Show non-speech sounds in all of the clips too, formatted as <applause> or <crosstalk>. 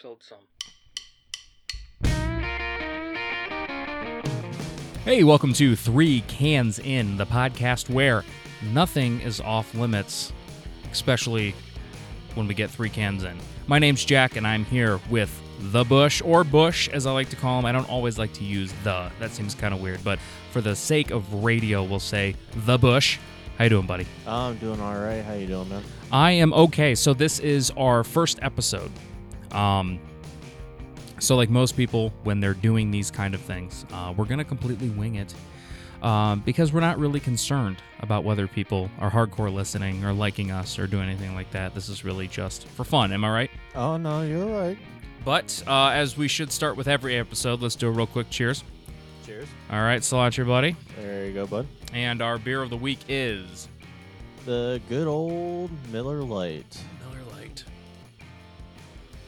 spilled some. Hey, welcome to Three Cans In, the podcast where nothing is off limits, especially when we get three cans in. My name's Jack, and I'm here with the Bush, or Bush as I like to call him. I don't always like to use the, that seems kind of weird, but for the sake of radio, we'll say the Bush. How you doing, buddy? I'm doing all right. How you doing, man? I am okay. So this is our first episode. Um, so like most people, when they're doing these kind of things, uh, we're gonna completely wing it um, because we're not really concerned about whether people are hardcore listening or liking us or doing anything like that. This is really just for fun. Am I right? Oh no, you're right. But uh, as we should start with every episode, let's do a real quick cheers. Cheers. All right, cilantro, buddy. There you go, bud. And our beer of the week is The good old. Miller Lite.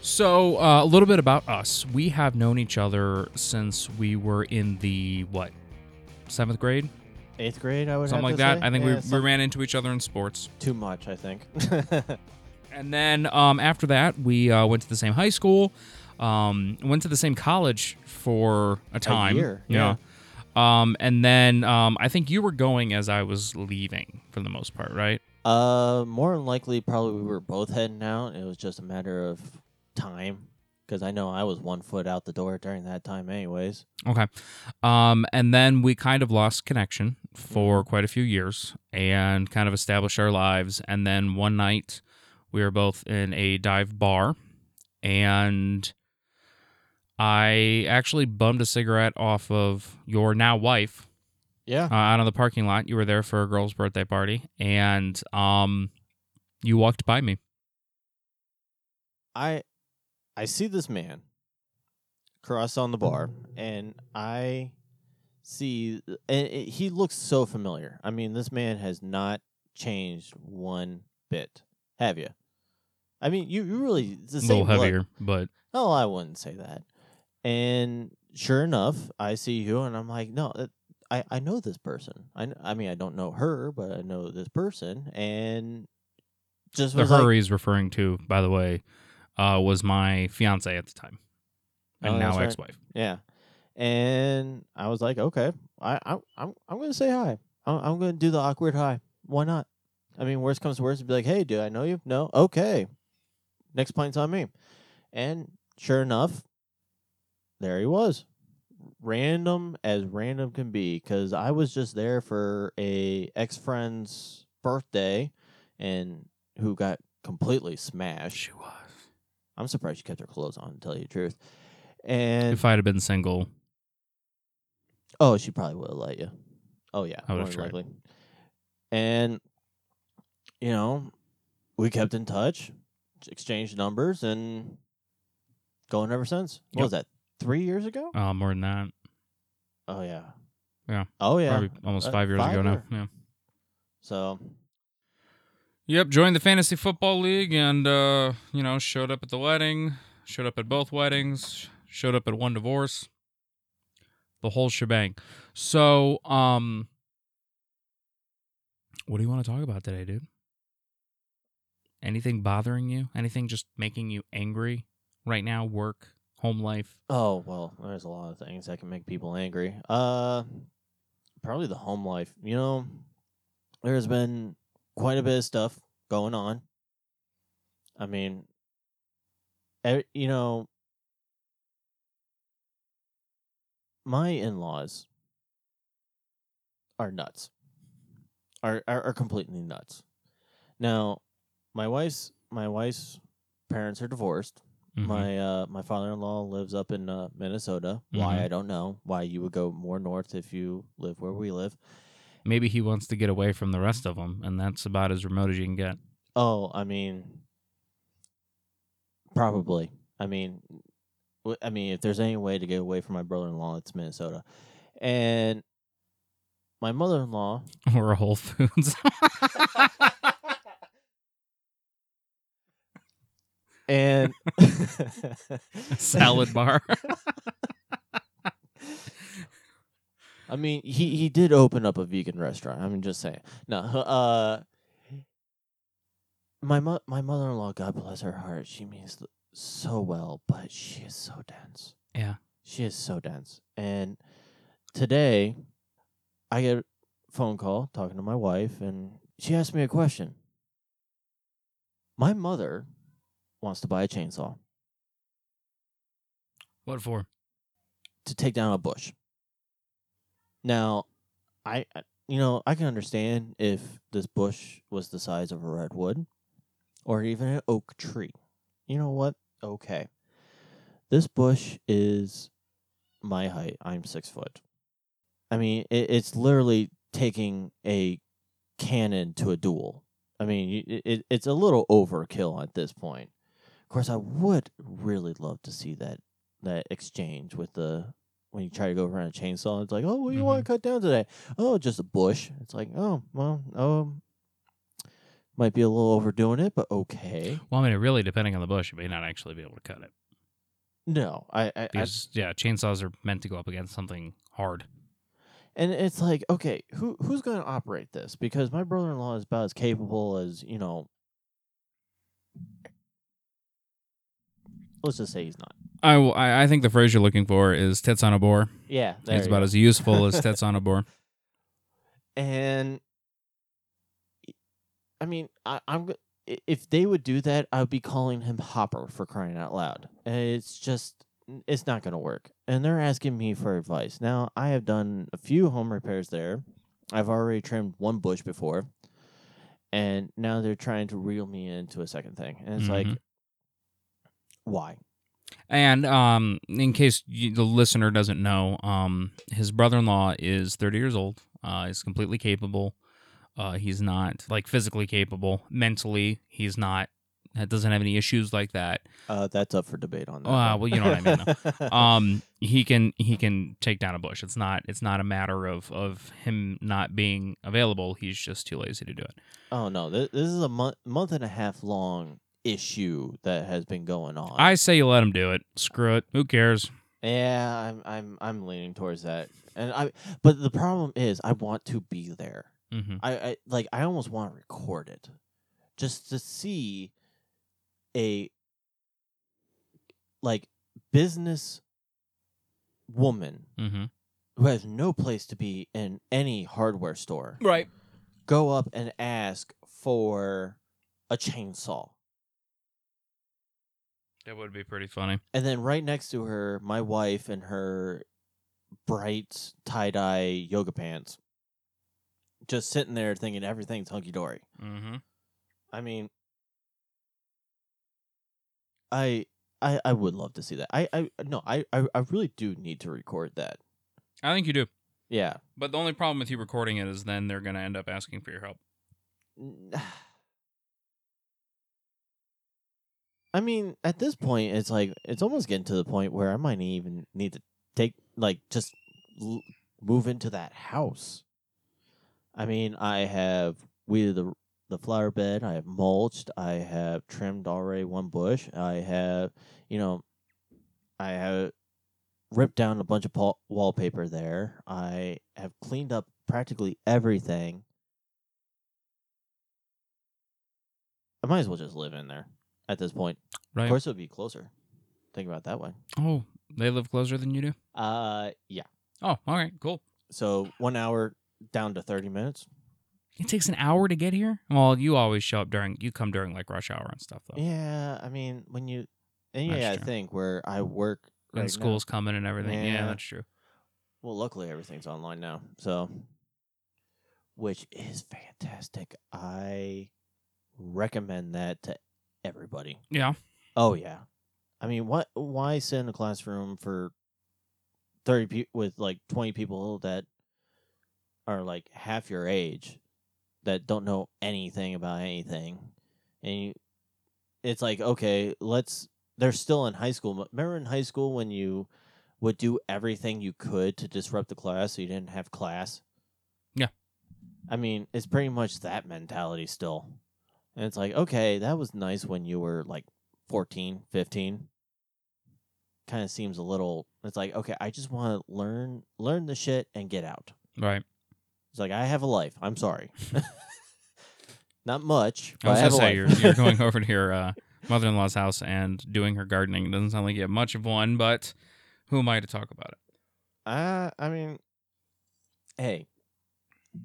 So, uh, a little bit about us. We have known each other since we were in the what seventh grade, Eighth grade, I would something like that. say. I think Yeah, we, we ran into each other in sports, too much. I think. <laughs> and then um, after that, we uh, went to the same high school, um, went to the same college for a time. year, yeah. Um, and then um, I think you were going as I was leaving for the most part, right? uh, more than likely, probably we were both heading out. It was just a matter of time, because I know I was one foot out the door during that time, anyways. Okay. Um, and then we kind of lost connection for quite a few years and kind of established our lives. And then one night we were both in a dive bar and I actually bummed a cigarette off of your now wife Yeah. uh, out on the parking lot. You were there for a girl's birthday party and um, you walked by me. I I see this man cross on the bar, and I see, and it, he looks so familiar. I mean, this man has not changed one bit, have you? I mean, you, you really it's the A little look. heavier, but No, I wouldn't say that. And sure enough, I see you, and I'm like, no, that- I I know this person. I I mean, I don't know her, but I know this person, and just the was like, her he's referring to, by the way, uh, was my fiance at the time and Oh, now right. ex-wife. Yeah, and I was like, okay, I, I I'm I'm gonna say hi. I'm, I'm gonna do the awkward hi. Why not? I mean, worst comes to worst, be like, hey, do I know you? No. Okay. Next point's on me. And sure enough, there he was, random as random can be, because I was just there for a ex friend's birthday, and who got completely smashed. was. I'm surprised she kept her clothes on. To tell you the truth. And If I'd have been single, Oh, she probably would have let you. Oh yeah, I would've tried. likely. And you know, we kept in touch, exchanged numbers, and going ever since. What Yep. was that? Three years ago? uh, more than that, Oh yeah. Yeah. Oh yeah. probably almost Uh, five years five ago now. Yeah. So Yep, joined the fantasy football league and uh, you know, showed up at the wedding, showed up at both weddings, showed up at one divorce. The whole shebang. So, um what do you want to talk about today, dude? Anything bothering you? Anything just making you angry right now? Work, home life? oh well, there's a lot of things that can make people angry. Uh probably the home life. You know, there's been quite a bit of stuff going on. I mean, you know, my in-laws are nuts. Are, are are completely nuts. Now, my wife's my wife's parents are divorced. Mhm. My uh my father-in-law lives up in uh, Minnesota. Why Mhm. I don't know. Why you would go more north if you live where we live. Maybe he wants to get away from the rest of them, and that's about as remote as you can get. Oh, I mean, probably. I mean, I mean, if there's any way to get away from my brother-in-law, it's Minnesota. And my mother-in-law, <laughs> or a Whole Foods. <laughs> and <laughs> salad bar. I mean, he he did open up a vegan restaurant. I'm just saying. No, <laughs> uh, my mo- my mother in law, God bless her heart, she means so well, but she is so dense. Yeah. She is so dense. And today, I get a phone call talking to my wife, and she asked me a question. My mother wants to buy a chainsaw What for? to take down a bush. Now, I, you know, I can understand if this bush was the size of a redwood or even an oak tree. You know what? Okay. This bush is my height. I'm six foot. I mean, it, it's literally taking a cannon to a duel. I mean, it, it, it's a little overkill at this point. Of course, I would really love to see that that exchange with the when you try to go around a chainsaw. It's like, oh, what do you want to cut down today? Oh, just a bush. It's like, oh, well, um, might be a little overdoing it, but okay. Well, I mean, really, depending on the bush, you may not actually be able to cut it No, I, I, I because yeah, chainsaws are meant to go up against something hard. and it's like, okay, who who's going to operate this? Because my brother-in-law is about as capable as you know. Let's just say he's not. I, I I think the phrase you're looking for is tits on a boar. Yeah, It's about go. as useful as <laughs> tits on a boar. and I mean, I, I'm if they would do that, I would be calling him Hopper for crying out loud. And it's just, it's not going to work. And they're asking me for advice. Now, I have done a few home repairs there. I've already trimmed one bush before, and now they're trying to reel me into a second thing. And it's like, Mhm. why? And um, in case you, the listener doesn't know, um, his brother-in-law is 30 years old. Uh, he's completely capable. Uh, he's not like physically capable. Mentally, he's not. That doesn't have any issues like that. Uh, that's up for debate on that. Uh, well, you know what I mean, <laughs> Um, he can he can take down a bush. It's not it's not a matter of of him not being available. He's just too lazy to do it. oh no, this, this is a month month and a half long issue that has been going on. I say you let him do it. Screw it. Who cares? Yeah, I'm I'm I'm leaning towards that. And I but the problem is I want to be there. hmm I, I like I almost want to record it. Just to see a like business woman hmm who has no place to be in any hardware store Right. go up and ask for a chainsaw. That would be pretty funny. And then right next to her, my wife in her bright tie dye yoga pants, just sitting there thinking everything's hunky dory. Mm-hmm. I mean, I, I, I would love to see that. I, I, no, I, I, I really do need to record that. I think you do. Yeah. But the only problem with you recording it is then they're going to end up asking for your help. <sighs> I mean, at this point, it's like it's almost getting to the point where I might even need to take like just l- move into that house. I mean, I have weeded the the flower bed. I have mulched. I have trimmed already one bush. I have, you know, I have ripped down a bunch of pol- wallpaper there. I have cleaned up practically everything. I might as well just live in there at this point. Right. Of course, it would be closer. Think about it that way. Oh, they live closer than you do? Uh, yeah. Oh, all right. Cool. So one hour down to thirty minutes. It takes an hour to get here? Well, you always show up during, you come during like rush hour and stuff, though. Yeah, I mean when you, and That's yeah, I true. think where I work right now- and school's coming and everything. Yeah. Yeah. that's true. Well, luckily everything's online now, so which is fantastic. I recommend that to everybody. Yeah. Oh yeah, I mean, what? Why sit in a classroom for thirty with like twenty people that are like half your age that don't know anything about anything, and you, it's like okay, let's. They're still in high school. Remember in high school when you would do everything you could to disrupt the class so you didn't have class. Yeah. I mean, it's pretty much that mentality still. And it's like, okay, that was nice when you were like 14, 15. Kind of seems a little it's like, okay, I just want to learn learn the shit and get out. Right. It's like I have a life. I'm sorry. <laughs> Not much, I was I, going have to a say, you're, you're going <laughs> over to your uh, mother in law's house and doing her gardening. It doesn't sound like you have much of one, but who am I to talk about it? Uh, I mean, hey,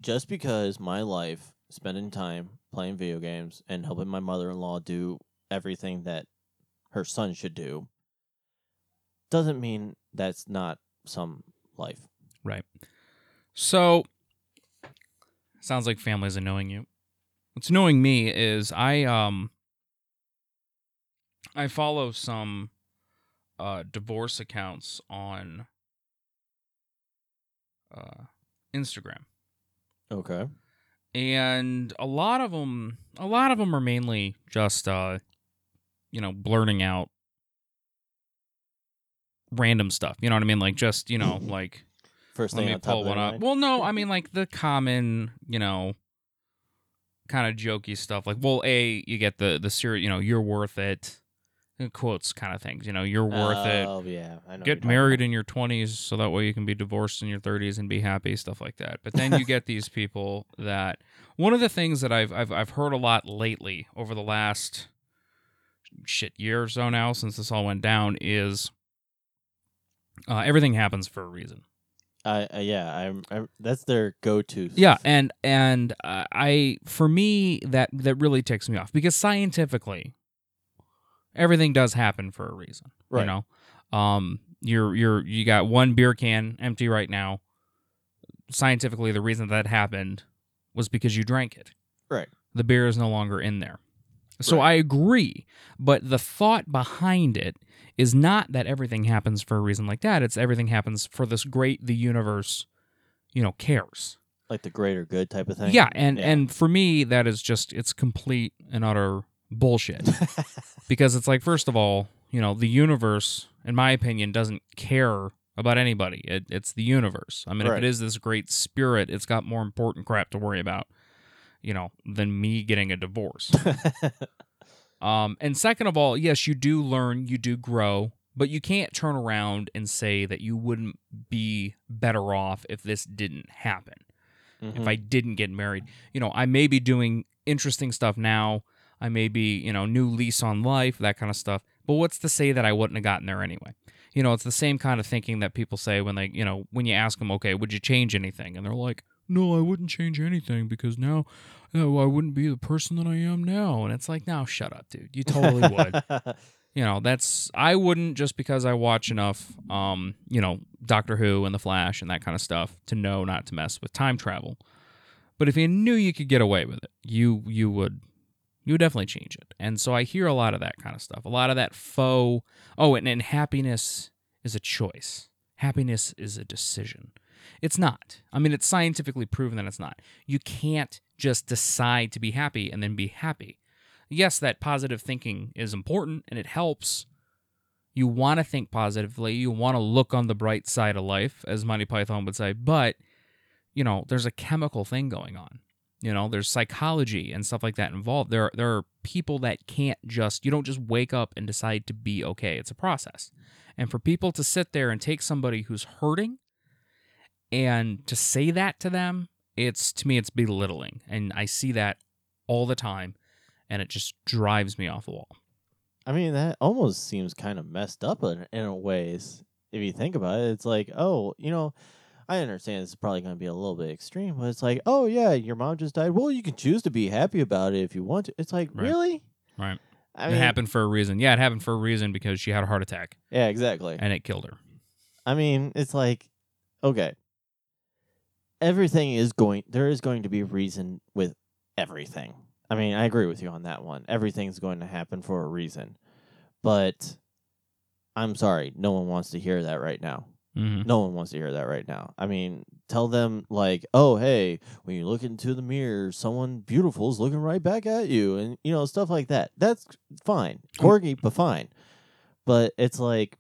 just because my life spending time playing video games and helping my mother in law do everything that her son should do doesn't mean that's not some life. Right. So, sounds like family's annoying you. What's annoying me is I um I follow some uh divorce accounts on uh Instagram. Okay. And a lot of them a lot of them are mainly just uh you know blurting out random stuff you know what i mean? Like just you know <clears throat> like First let thing me on top pull one up. mind. well no i mean <laughs> like the common you know kind of jokey stuff like well a you get the the serious you know you're worth it quotes kind of things you know you're worth it Oh yeah, I know. get married in your 20s so that way you can be divorced in your 30s and be happy stuff like that but then you get <laughs> these people that one of the things that I've, I've i've heard a lot lately over the last shit year or so now since this all went down is uh, everything happens for a reason I uh, yeah, I'm, I'm. That's their go-to. yeah and and uh, i for me that that really ticks me off because scientifically everything does happen for a reason Right. you know um you're you're you got one beer can empty right now scientifically the reason that happened was because you drank it Right. the beer is no longer in there so Right. i agree but the thought behind it is not that everything happens for a reason like that it's everything happens for this great the universe you know cares like the greater good type of thing. yeah, and Yeah. and for me that is just it's complete and utter bullshit <laughs> because it's like first of all, you know, the universe in my opinion doesn't care about anybody. It, it's the universe. I mean, if it is this great spirit, it's got more important crap to worry about, you know, than me getting a divorce. <laughs> Um, and second of all, yes, you do learn, you do grow, but you can't turn around and say that you wouldn't be better off if this didn't happen if Mhm. I didn't get married. You know, I may be doing interesting stuff now. I may be, you know, new lease on life, that kind of stuff. But what's to say that I wouldn't have gotten there anyway? You know, it's the same kind of thinking that people say when they, you know, when you ask them, okay, would you change anything? And they're like, no, I wouldn't change anything because now no, I wouldn't be the person that I am now. And it's like, now shut up, dude. You totally would <laughs> you know that's i wouldn't just because i watch enough um you know doctor who and the flash and that kind of stuff to know not to mess with time travel but if you knew you could get away with it you you would you would definitely change it and so i hear a lot of that kind of stuff a lot of that faux oh and, and happiness is a choice happiness is a decision it's not i mean it's scientifically proven that it's not you can't just decide to be happy and then be happy yes, that positive thinking is important and it helps. You want to think positively. You want to look on the bright side of life, as Monty Python would say. But, you know, there's a chemical thing going on. You know, there's psychology and stuff like that involved. There, there are people that can't just, you don't just wake up and decide to be okay. It's a process. And for people to sit there and take somebody who's hurting and to say that to them, it's, to me, it's belittling. And I see that all the time and it just drives me off the wall. I mean, that almost seems kind of messed up in, in a ways. If you think about it, it's like, oh, you know, I understand this is probably going to be a little bit extreme, but it's like, oh yeah, your mom just died. Well, you can choose to be happy about it if you want to. It's like, Right. really? Right. I it mean, happened for a reason. Yeah, it happened for a reason because she had a heart attack Yeah, exactly. and it killed her. I mean, it's like, okay, everything is going. There is going to be reason with everything. I mean, I agree with you on that one. Everything's going to happen for a reason, but I'm sorry, no one wants to hear that right now. Hmm No one wants to hear that right now. I mean, tell them like, "Oh, hey, when you look into the mirror, someone beautiful is looking right back at you," and you know stuff like that. That's fine, corgi, but fine. But it's like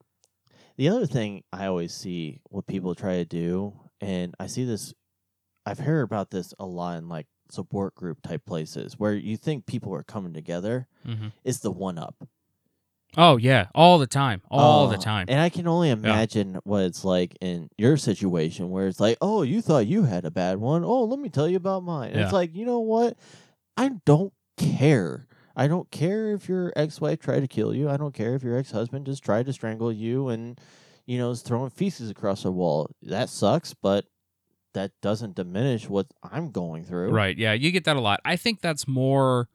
the other thing I always see what people try to do, and I see this. I've heard about this a lot in like support group type places where you think people are coming together. hmm It's the one up. Oh yeah, all the time, all the Oh, time. And I can only imagine what it's like in your situation where it's like, oh, you thought you had a bad one. Oh, let me tell you about mine. Yeah. It's like, you know what? I don't care I don't care if your ex-wife tried to kill you. I don't care if your ex-husband just tried to strangle you and you know is throwing feces across the wall. That sucks, but that doesn't diminish what I'm going through. Right. Yeah, you get that a lot. I think that's more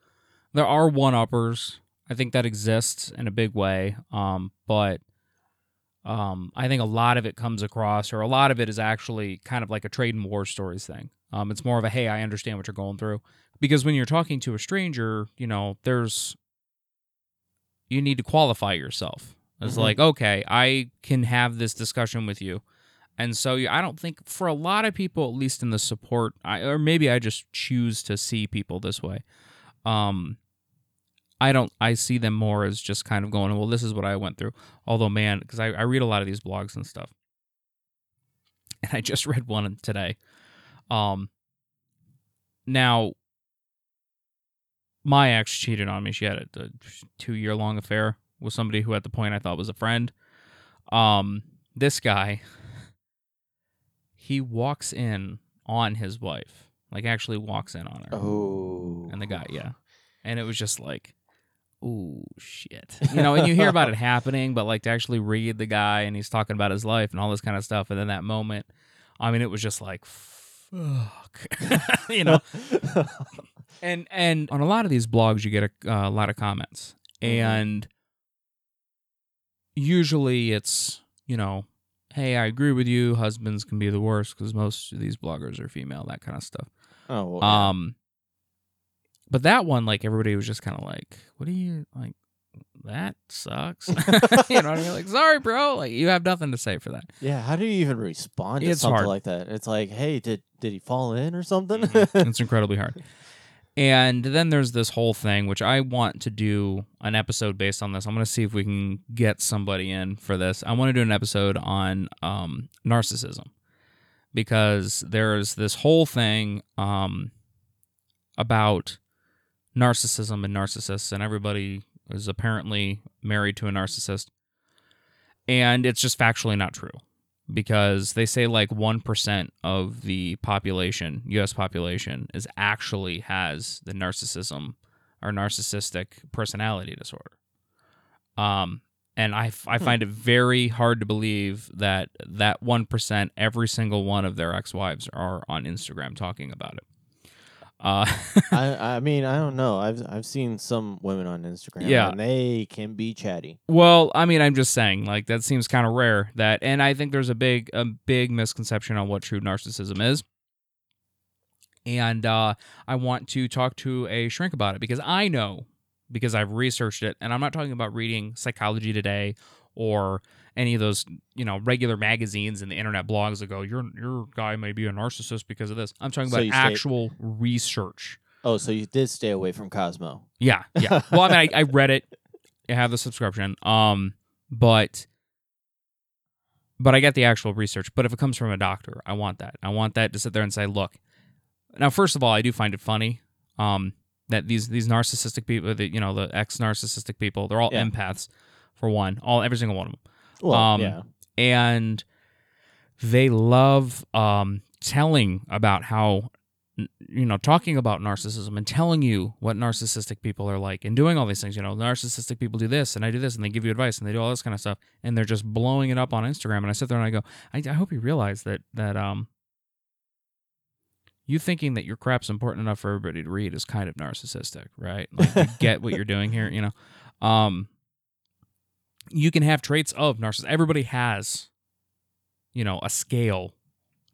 there are one uppers. I think that exists in a big way. Um, but um, I think a lot of it comes across, or a lot of it is actually kind of like a trade and war stories thing. Um, it's more of a hey, I understand what you're going through, because when you're talking to a stranger, you know, there's you need to qualify yourself. It's Mhm. like okay, I can have this discussion with you, and so I don't think for a lot of people, at least in the support, I, or maybe I just choose to see people this way. Um, I don't. I see them more as just kind of going, well, this is what I went through. Although, man, because I, I read a lot of these blogs and stuff, and I just <laughs> read one today. Um, now, my ex cheated on me. She had a, a two year long affair with somebody who, at the point, I thought was a friend. Um, this guy, he walks in on his wife, like actually walks in on her. Oh. And the guy, yeah. And it was just like, ooh, shit. You know, and you hear about it <laughs> happening, but like to actually read the guy and he's talking about his life and all this kind of stuff. And then that moment, I mean, it was just like, fuck. <laughs> you know, <laughs> and and on a lot of these blogs, you get a, uh, a lot of comments, Mhm. and usually it's you know, hey, I agree with you. Husbands can be the worst because most of these bloggers are female, that kind of stuff. oh, well. Um, but that one, like everybody was just kind of like, "What do you like? That sucks." <laughs> you know what I mean? Like, <laughs> sorry, bro. Like, you have nothing to say for that. yeah, how do you even respond to It's something hard. like that? It's like, hey, did did he fall in or something? Mhm. <laughs> it's incredibly hard. And then there's this whole thing, which I want to do an episode based on this. I'm going to see if we can get somebody in for this. I want to do an episode on um, narcissism because there's this whole thing um, about narcissism and narcissists, and everybody is apparently married to a narcissist. And it's just factually not true because they say like 1% of the population, US population, is actually has the narcissism or narcissistic personality disorder. Um, and I, Hmm. find it very hard to believe that that 1%, every single one of their ex wives are on Instagram talking about it. Uh, I <laughs> I mean, I don't know. I've I've seen some women on Instagram Yeah. and they can be chatty. Well, I mean, I'm just saying, like that seems kind of rare. That, and I think there's a big, a big misconception on what true narcissism is. And uh, I want to talk to a shrink about it because I know, because I've researched it, and I'm not talking about reading Psychology Today or any of those, you know, regular magazines and the internet blogs that go, your your guy may be a narcissist because of this. I'm talking So about actual research. Oh, so you did stay away from Cosmo. Yeah, yeah. <laughs> Well, I mean, I, I read it. I have the subscription. Um, but but I get the actual research. But if it comes from a doctor, I want that. I want that to sit there and say, look. Now, first of all, I do find it funny. Um, that these these narcissistic people, the, you know, the ex narcissistic people, they're all Yeah. empaths, for one. All every single one of them Well, Um, yeah. and they love um, telling about how you know talking about narcissism and telling you what narcissistic people are like and doing all these things you know narcissistic people do this and i do this and they give you advice and they do all this kind of stuff and they're just blowing it up on instagram and i sit there and i go i, I hope you realize that that um you thinking that your crap's important enough for everybody to read is kind of narcissistic right like you <laughs> get what you're doing here you know um you can have traits of narcissism. Everybody has, you know, a scale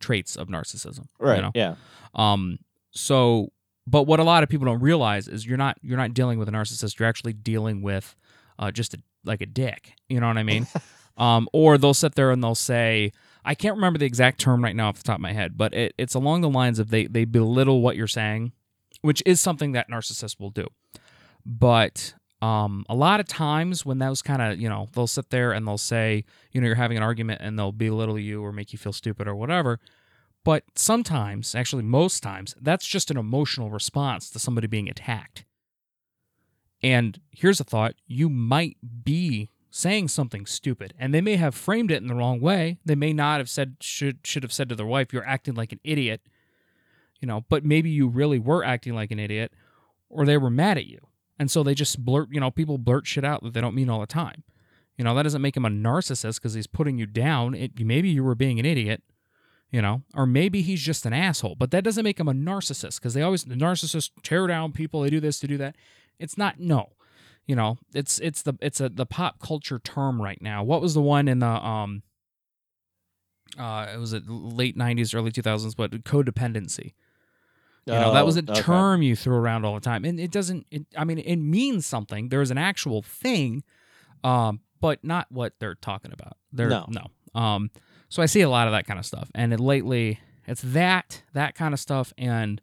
traits of narcissism. Right. you know? Yeah. Um. So, but what a lot of people don't realize is you're not you're not dealing with a narcissist. You're actually dealing with uh, just a, like a dick. You know what I mean? <laughs> um. Or they'll sit there and they'll say, I can't remember the exact term right now off the top of my head, but it, it's along the lines of they they belittle what you're saying, which is something that narcissists will do. But um, a lot of times when those kind of you know they'll sit there and they'll say you know you're having an argument and they'll belittle you or make you feel stupid or whatever. But sometimes actually most times that's just an emotional response to somebody being attacked. And here's a thought you might be saying something stupid and they may have framed it in the wrong way. They may not have said should should have said to their wife you're acting like an idiot you know but maybe you really were acting like an idiot or they were mad at you And so they just blurt, you know, people blurt shit out that they don't mean all the time. You know, that doesn't make him a narcissist because he's putting you down. It, maybe you were being an idiot, you know, or maybe he's just an asshole, but that doesn't make him a narcissist because they always, the narcissists tear down people, they do this to do that. It's not, no. You know, it's it's the it's a the pop culture term right now. What was the one in the um uh it was at late 90s early 2000s but codependency you know, that was a Oh, okay. term you threw around all the time, and it doesn't. It, I mean, it means something. There's an actual thing, um, but not what they're talking about. They're No. no. Um, so I see a lot of that kind of stuff, and it, lately it's that that kind of stuff and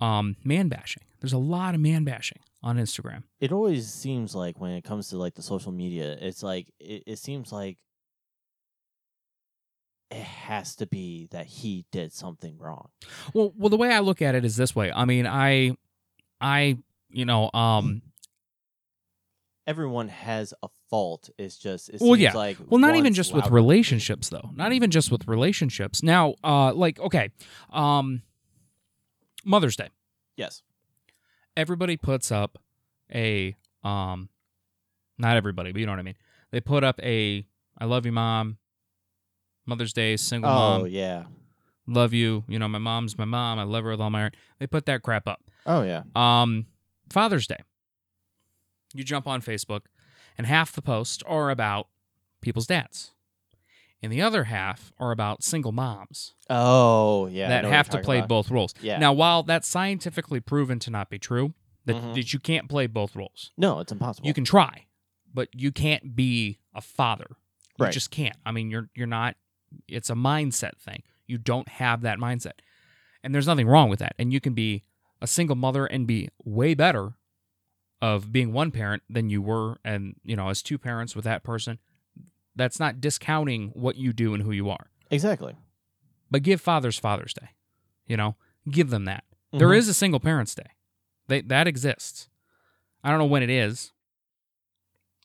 um, man bashing. There's a lot of man bashing on Instagram. It always seems like when it comes to like the social media, it's like it, it seems like it has to be that he did something wrong. Well, well, the way I look at it is this way. I mean, I, I, you know, um, Everyone has a fault. It's just it Well, yeah. like Well, not even just with relationships though. Not even just with relationships. Now, uh like okay, um Mother's Day. Yes. Everybody puts up a um not everybody, but you know what I mean. They put up a I love you mom. Mother's Day, single Oh mom, Oh yeah. love you. You know, my mom's my mom. I love her with all my heart. They put that crap up. Oh yeah. Um, Father's Day. You jump on Facebook, and half the posts are about people's dads, and the other half are about single moms Oh yeah. That have to play about. both roles. Yeah. Now, while that's scientifically proven to not be true, that, Mhm. that you can't play both roles, No, it's impossible. you can try, but you can't be a father. You Right. just can't. I mean, you're you're not. It's a mindset thing. You don't have that mindset, and there's nothing wrong with that. And you can be a single mother and be way better of being one parent than you were, and you know, as two parents with that person. That's not discounting what you do and who you are. exactly. But give fathers Father's Day. You know, give them that. There Mhm. is a single parents day. They, that exists. I don't know when it is.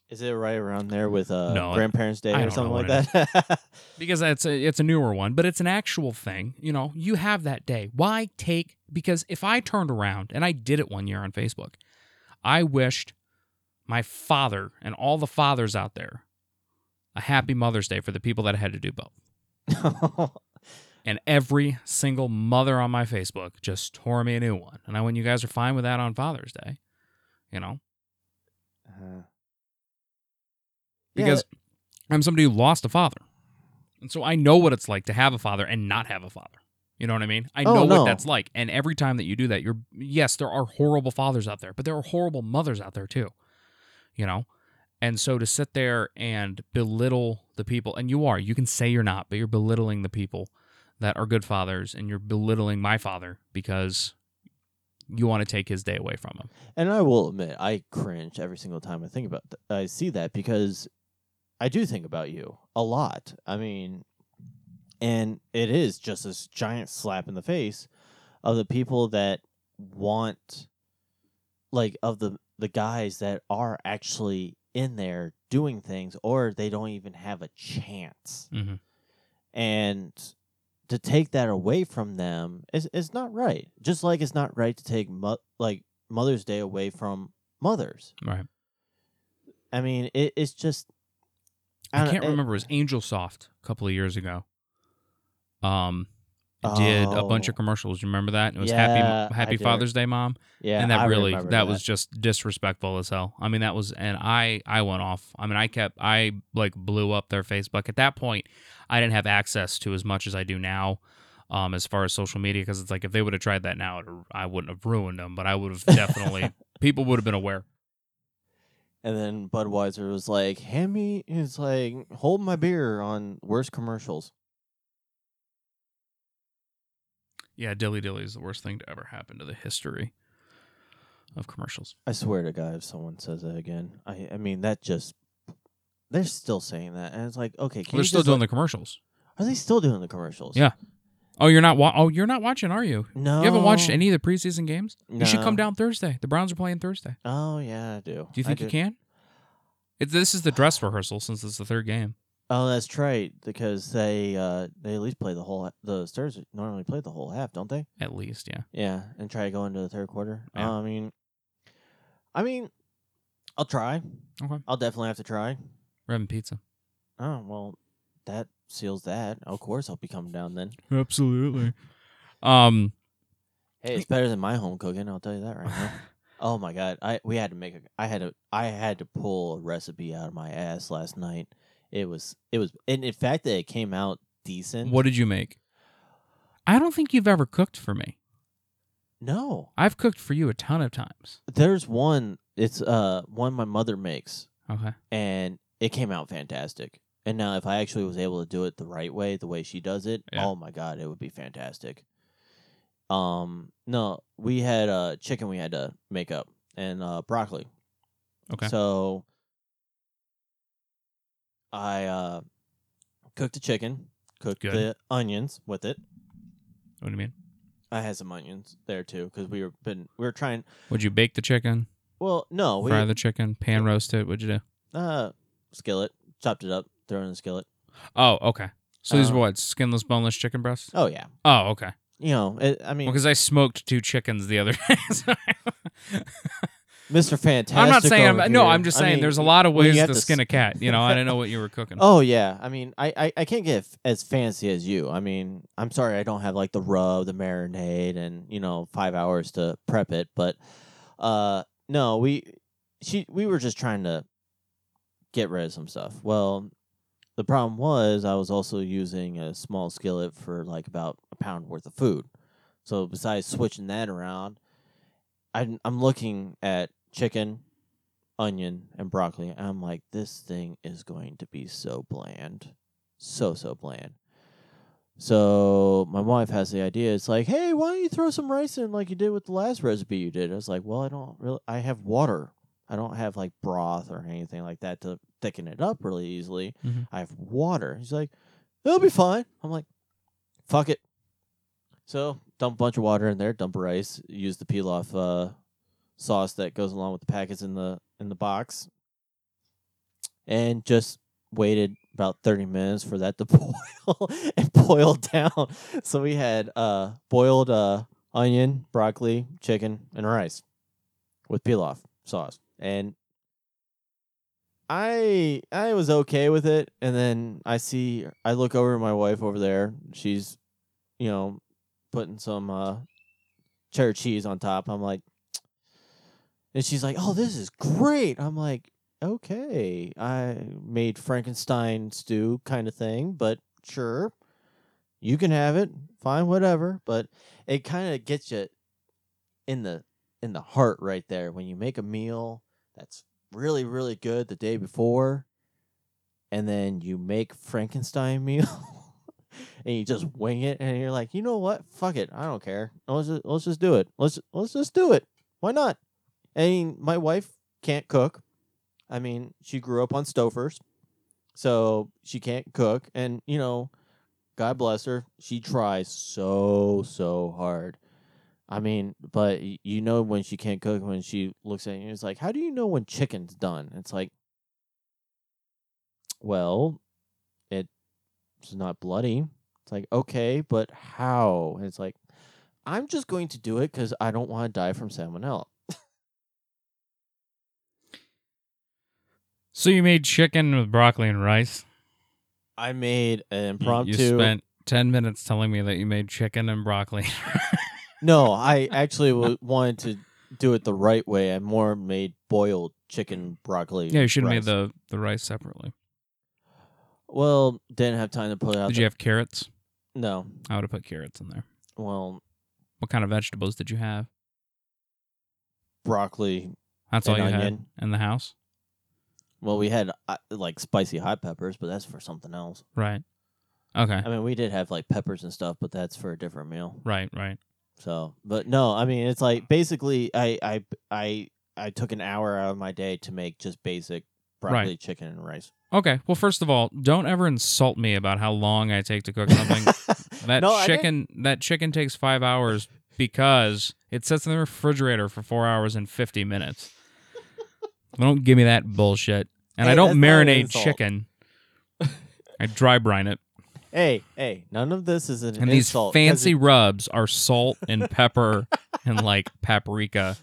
Is it right around there with uh No, Grandparents' Day I or something like that? <laughs> because it's a it's a newer one, but it's an actual thing. You know, you have that day. Why take? Because if I turned around and I did it one year on Facebook, I wished my father and all the fathers out there a happy Mother's Day for the people that had to do both. <laughs> And every single mother on my Facebook just tore me a new one. And I when you guys are fine with that on Father's Day, you know, Uh, because I'm somebody who lost a father. And so I know what it's like to have a father and not have a father. You know what I mean? I Oh, know no. what that's like. And every time that you do that, you're yes, there are horrible fathers out there, but there are horrible mothers out there too. You know? And so to sit there and belittle the people, and you are, you can say you're not, but you're belittling the people that are good fathers, and you're belittling my father because you want to take his day away from him. And I will admit, I cringe every single time I think about th- I see that because I do think about you a lot. I mean, and it is just this giant slap in the face of the people that want like of the the guys that are actually in there doing things or they don't even have a chance. Mm-hmm. And to take that away from them is is not right. Just like it's not right to take mo- like Mother's Day away from mothers. Right. I mean, it, it's just I, don't- can't it- remember. It was Angel Soft a couple of years ago. Um, did a bunch of Oh. commercials. You remember that? It was Yeah, Happy Happy. Father's Day, Mom. Yeah, and that I really remember that, was just disrespectful as hell. I mean, that was and I I went off. I mean, I kept I like blew up their Facebook. At that point, I didn't have access to as much as I do now. Um, as far as social media, because it's like if they would have tried that now, it, I wouldn't have ruined them, but I would have <laughs> definitely people would have been aware. And then Budweiser was like, "Hand me," it's like, "Hold my beer" on worst commercials. Yeah, dilly dilly is the worst thing to ever happen to the history of commercials. I swear to God, if someone says that again, I I mean that just they're still saying that, and it's like, okay, can They're you still doing let- the commercials. Are they still doing the commercials? Yeah. Oh, you're not. Wa- oh, you're not watching, are you? No, You haven't watched any of the preseason games. You should come down Thursday. The Browns are playing Thursday. Oh yeah, I do. Do you I think you can? It, this is the dress rehearsal since it's the third game. Oh, that's right. Because they uh they at least play the whole the Stars normally play the whole half, don't they? At least, yeah. Yeah, and try to go into the third quarter. Yeah. Uh, I mean, I mean, I'll try. Okay. I'll definitely have to try. We're having pizza. Oh well, that seals that. Of course, I'll be coming down then. Absolutely. Um, Hey, it's better than my home cooking. I'll tell you that right now. <laughs> oh my god, I we had to make a. I had to. I had to pull a recipe out of my ass last night. It was. It was. And in fact, that it came out decent. what did you make? I don't think you've ever cooked for me. No, I've cooked for you a ton of times. there's one. It's uh one my mother makes, Okay. and it came out fantastic. And now, if I actually was able to do it the right way, the way she does it, Yeah. oh my god, it would be fantastic. Um, no, we had uh chicken we had to make up and uh broccoli. Okay. So I uh cooked the chicken, cooked Good. the onions with it. What do you mean? I had some onions there too because we were been we were trying. Would you bake the chicken? Well, no, we Fry the chicken? Pan roast it? What'd you do? uh skillet chopped it up, throw it in the skillet. Oh, okay. So these are Uh, what? Skinless, boneless chicken breasts? Oh yeah, Oh, okay. you know, it, I mean, Well, because I smoked two chickens the other <laughs> day. so- <laughs> Mr. Fantastic. I'm not saying. over I'm, no, here. I'm just I saying. mean, there's a lot of when you ways have to to skin a cat. You know, I didn't know what you were <laughs> cooking. Oh yeah, I mean, I, I I can't get f- as fancy as you. I mean, I'm sorry, I don't have like the rub, the marinade, and you know, five hours to prep it. But uh, no, we she we were just trying to get rid of some stuff. Well, the problem was I was also using a small skillet for like about a pound worth of food. So besides switching that around, I'm I'm looking at chicken, onion, and broccoli. And I'm like, this thing is going to be so bland, so so bland. So my wife has the idea. It's like, hey, why don't you throw some rice in like you did with the last recipe you did? I was like, well, I don't really. I have water. I don't have like broth or anything like that to thicken it up really easily. Mhm. I have water. He's like, it'll be fine. I'm like, fuck it. So dump a bunch of water in there, dump rice, use the peel off uh, sauce that goes along with the packets in the in the box, and just waited about thirty minutes for that to <laughs> boil and boil down. So we had uh, boiled uh, onion, broccoli, chicken, and rice with off sauce, and I I was okay with it. And then I see I look over at my wife over there. She's, you know, putting some uh cheddar cheese on top. I'm like, <tsk> and she's like, "Oh, this is great." I'm like, "Okay, I made Frankenstein stew kind of thing, but sure, you can have it. Fine, whatever." But it kind of gets you in the in the heart right there when you make a meal that's really really good the day before, and then you make Frankenstein <laughs> meal. and you just wing it, and you're like, you know what? Fuck it, I don't care. Let's just let's just do it. Let's let's just do it. Why not? I mean, my wife can't cook. I mean, she grew up on Stouffer's, so she can't cook, and you know, God bless her, she tries so so hard. I mean, but you know when she can't cook, when she looks at you, it's like, how do you know when chicken's done? It's like, well, it's not bloody. It's like, okay, but how? And it's like, I'm just going to do it because I don't want to die from salmonella. So you made chicken with broccoli and rice. I made an You- impromptu. You spent ten minutes telling me that you made chicken and broccoli. <laughs> No, I actually w- wanted to do it the right way. I more made boiled chicken broccoli. yeah, you should have rice. made the the rice separately. Well, didn't have time to put it out. Did you have carrots? No. I would have put carrots in there. Well, What kind of vegetables did you have? broccoli. That's all you had onion. in the house, Well, we had uh, like spicy hot peppers, but that's for something else. right? Okay, I mean, we did have like peppers and stuff, but that's for a different meal. right, right. So, but no, I mean, it's like basically, I I I I took an hour out of my day to make just basic broccoli, chicken, and rice. Okay. Well, first of all, don't ever insult me about how long I take to cook something. <laughs> that No, I chicken that chicken takes five hours because it sits in the refrigerator for four hours and fifty minutes. <laughs> don't give me that bullshit. And Hey, I don't not an marinate insult. chicken. I dry brine it. Hey, hey, none of this is an And these fancy it- rubs are salt and pepper <laughs> and like paprika.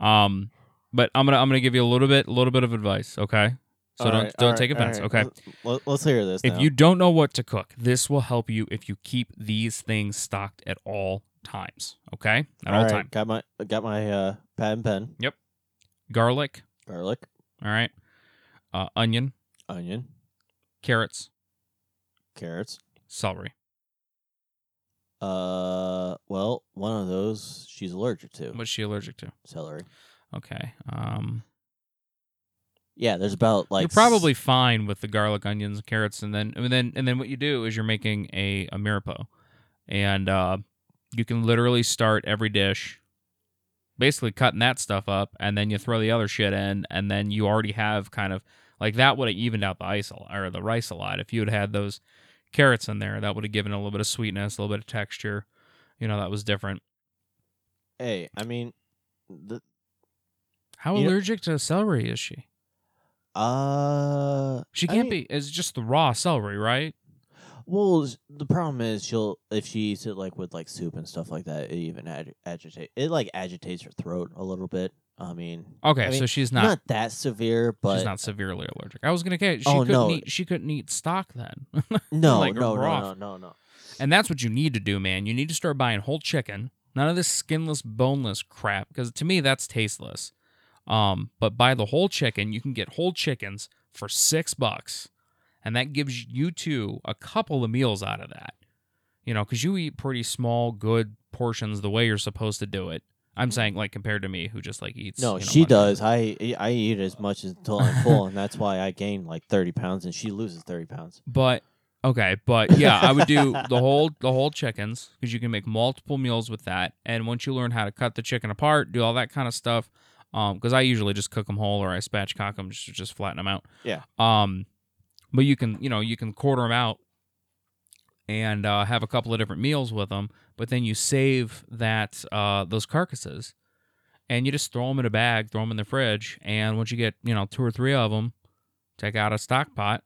Um, but I'm gonna I'm gonna give you a little bit a little bit of advice. Okay, so All don't right, don't all take right, offense. right. Okay, Let, us hear this. if now. you don't know what to cook, this will help you if you keep these things stocked at all times. Okay, at all, right, time. got my got my uh, pad and pen, Yep. Garlic. garlic, All right, uh, onion, onion, carrots, carrots. celery. Uh, well, one of those she's allergic to. What's she allergic to? Celery. Okay. Um, Yeah, there's about like you're probably fine with the garlic, onions, carrots, and then and then and then what you do is you're making a a mirepoix, and uh, you can literally start every dish, basically cutting that stuff up, and then you throw the other shit in, and then you already have kind of like that would have evened out the ice a lot, or the rice a lot if you had had those carrots in there. That would have given a little bit of sweetness, a little bit of texture. You know, that was different. Hey, I mean, the How You know- allergic to celery is she? uh, She can't mean- be. It's just the raw celery, right? Well, the problem is she'll if she eats it like with like soup and stuff like that, it even ag- agitate it like agitates her throat a little bit. I mean, Okay, I mean, so she's not, not that severe, but she's not severely allergic. I was gonna get she Oh, couldn't no. eat she couldn't eat stock then. <laughs> no, like no, no, no, no, no. and that's what you need to do, man. You need to start buying whole chicken. None of this skinless, boneless crap because to me that's tasteless. Um, but buy the whole chicken. You can get whole chickens for six bucks, and that gives you two a couple of meals out of that. You know, because you eat pretty small, good portions the way you're supposed to do it. I'm saying like compared to me, who just like eats. No, you know, she much- does. I I eat as much until I'm full, and that's why I gain like thirty pounds, and she loses thirty pounds. But okay, but yeah, I would do <laughs> the whole the whole chickens because you can make multiple meals with that. And once you learn how to cut the chicken apart, do all that kind of stuff, um, because I usually just cook them whole or I spatchcock them just just flatten them out. Yeah. Um, but you can you know you can quarter them out and uh, have a couple of different meals with them. But then you save that uh those carcasses. And you just throw them in a bag, throw them in the fridge, and once you get, you know, two or three of them, take out a stock pot,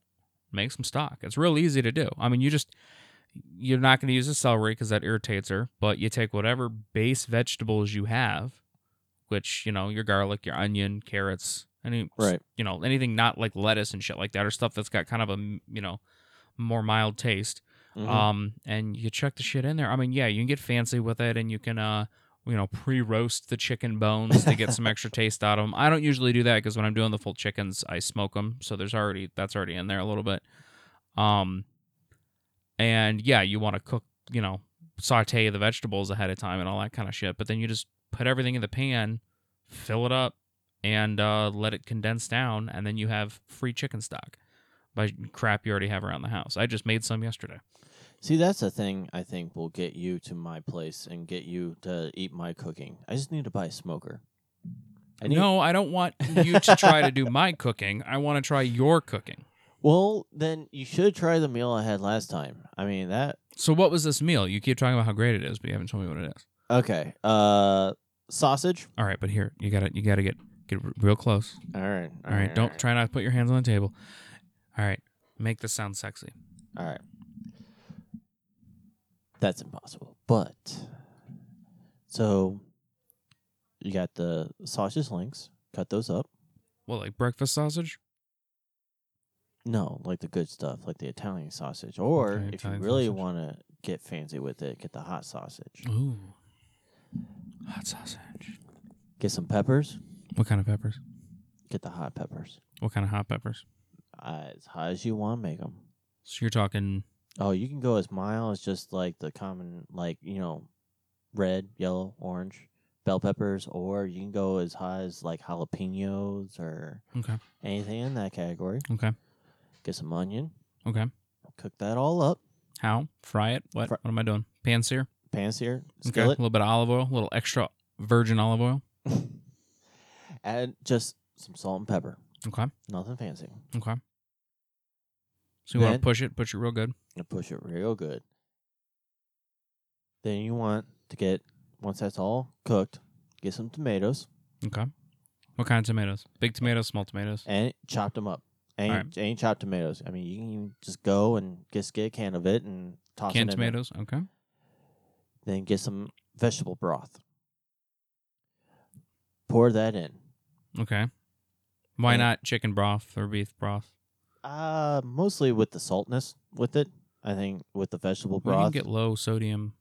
make some stock. It's real easy to do. I mean, you just you're not going to use the celery because that irritates her, but you take whatever base vegetables you have, which you know your garlic, your onion, carrots, any Right. you know anything not like lettuce and shit like that, or stuff that's got kind of a you know more mild taste. Mhm. Um, and you chuck the shit in there. I mean, yeah, you can get fancy with it, and you can uh you know pre-roast the chicken bones to get some <laughs> extra taste out of them. I don't usually do that because when I'm doing the full chickens, I smoke them, so there's already that's already in there a little bit. Um, and yeah, you want to cook, you know, saute the vegetables ahead of time and all that kind of shit. But then you just put everything in the pan, fill it up, and uh, let it condense down, and then you have free chicken stock by crap you already have around the house. I just made some yesterday. See, that's the thing I think will get you to my place and get you to eat my cooking. I just need to buy a smoker. I need, no, I don't want you to try to do my cooking. I want to try your cooking. Well, then you should try the meal I had last time. I mean that. So what was this meal? You keep talking about how great it is, but you haven't told me what it is. Okay. Uh, sausage. All right, but here you got to you got to get get r- real close. All right. All right, don't try not to put your hands on the table. All right, make this sound sexy. All right. That's impossible. But so you got the sausage links. Cut those up. Well, like breakfast sausage? No, like the good stuff, like the Italian sausage. Or Okay, if Italian you really sausage. want to get fancy with it, get the hot sausage. Ooh, hot sausage. Get some peppers. What kind of peppers? Get the hot peppers. What kind of hot peppers? Uh, as hot as you want to make them. So you're talking Oh, you can go as mild as just like the common, like, you know, red, yellow, orange bell peppers, or you can go as high as like jalapenos or okay, anything in that category. okay, Get some onion, okay. cook that all up, How? Fry it? What? What am I doing? Pan sear? pan sear, Okay. A little bit of olive oil, a little extra virgin olive oil. <laughs> add just some salt and pepper. Okay, Nothing fancy. okay. So you want to push it, push it real good. And push it real good. Then you want to get once that's all cooked, get some tomatoes Okay. What kind of tomatoes? Big tomatoes, small tomatoes. and chop them up. Ain't Alright. ain't chopped tomatoes. I mean, you can even just go and just get a can of it and toss Canned it in there. tomatoes. Okay. Then get some vegetable broth. Pour that in. Okay. Why not chicken broth or beef broth? Uh, mostly with the saltness with it. I think with the vegetable broth. you can get low sodium.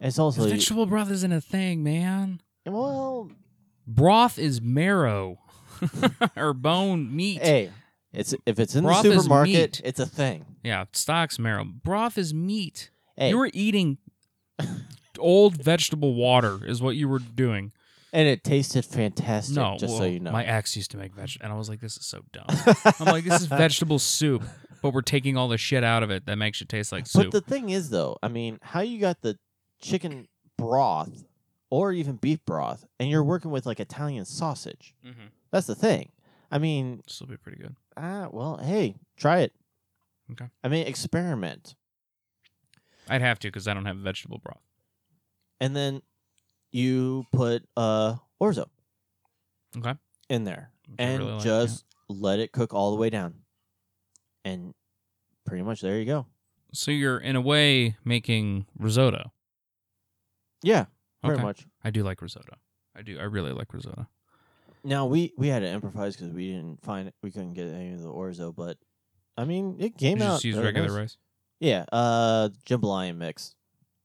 it's also vegetable broth isn't a thing, man. well. Broth is marrow <laughs> or bone meat. Hey, it's if it's in Broth the supermarket, it's a thing. Yeah, stock's marrow. Broth is meat. Hey, You were eating old vegetable water, is what you were doing. and it tasted fantastic. No, just so you know. my ex used to make veg, and I was like, "This is so dumb." <laughs> I'm like, "This is vegetable soup, but we're taking all the shit out of it that makes it taste like soup." But the thing is, though, I mean, how you got the chicken broth or even beef broth, and you're working with like Italian sausage. mm-hmm. That's the thing. I mean, This will be pretty good. ah, well, hey, try it. Okay. I mean, experiment, I'd have to because I don't have vegetable broth. and then you put uh orzo Okay. in there, which and really like, yeah. just let it cook all the way down, and pretty much there you go. so you're in a way making risotto. Yeah, pretty Okay. much. I do like risotto. I do. I really like risotto. Now we we had to improvise because we didn't find we couldn't get any of the orzo, but I mean it came out. just use regular rice. Yeah, uh, jambalaya mix.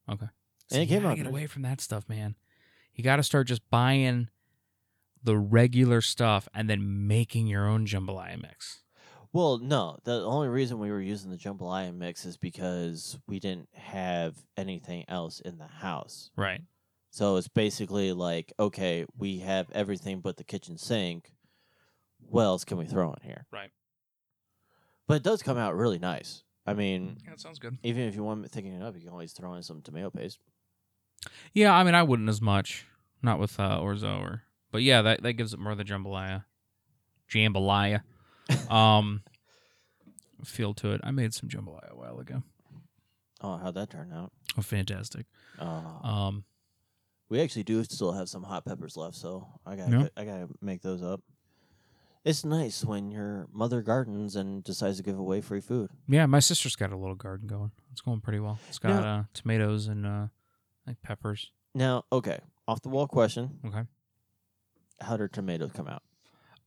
Okay. And it came out get away from that stuff, man. You got to start just buying the regular stuff and then making your own jambalaya mix. Well, no, the only reason we were using the jambalaya mix is because we didn't have anything else in the house. Right. So it's basically like, okay, we have everything but the kitchen sink. What else can we throw in here? Right. But it does come out really nice. I mean, Yeah, it sounds good. even if you want thinking it up, you can always throw in some tomato paste. Yeah, I mean, I wouldn't as much. Not with uh, orzo or, but yeah, that that gives it more of the jambalaya, jambalaya, um, feel to it. I made some jambalaya a while ago. Oh, how'd that turn out? Oh, fantastic. Oh. Um, We actually do still have some hot peppers left, so I gotta Yeah. I gotta make those up. It's nice when your mother gardens and decides to give away free food. yeah, my sister's got a little garden going. It's going pretty well. It's got Now- uh, tomatoes and uh, like peppers. Now, okay, off the wall question: Okay. How did tomatoes come out?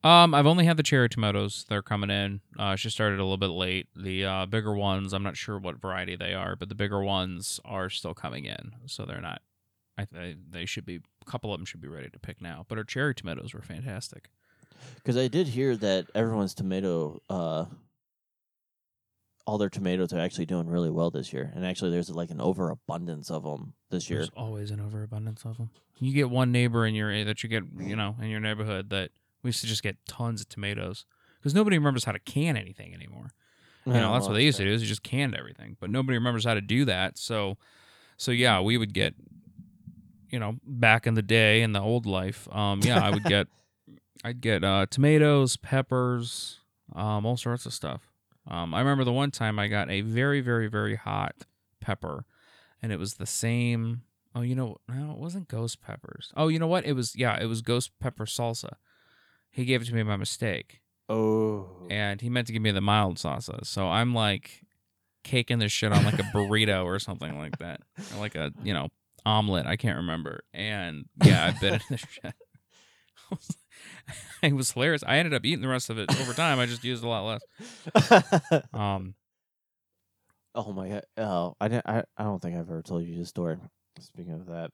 Um, I've only had the cherry tomatoes. They're coming in. Uh, she started a little bit late. The uh, bigger ones, I'm not sure what variety they are, but the bigger ones are still coming in, so they're not. I th- they should be. A couple of them should be ready to pick now. But our cherry tomatoes were fantastic. Because I did hear that everyone's tomato, uh, all their tomatoes are actually doing really well this year, and actually there's like an overabundance of them this year. There's always an overabundance of them. You get one neighbor in your that you get, you know, in your neighborhood that we used to just get tons of tomatoes because nobody remembers how to can anything anymore. You know, that's what they used to do is you just canned everything, but nobody remembers how to do that. So, so yeah, we would get, you know, back in the day in the old life, um, yeah, I would <laughs> get, I'd get uh, tomatoes, peppers, um, all sorts of stuff. Um, I remember the one time I got a very, very, very hot pepper, and it was the same. Oh, you know, no, it wasn't ghost peppers. Oh, you know what? It was yeah, it was ghost pepper salsa. He gave it to me by mistake Oh, and he meant to give me the mild salsa. So I'm like caking this shit on like a <laughs> burrito or something like that, or like a you know omelet. I can't remember. And yeah, I bit into the <laughs> shit. <laughs> it was hilarious. I ended up eating the rest of it over time. I just used a lot less. Um, oh my god! Oh, I didn't. I, I don't think I've ever told you this story. Speaking of that,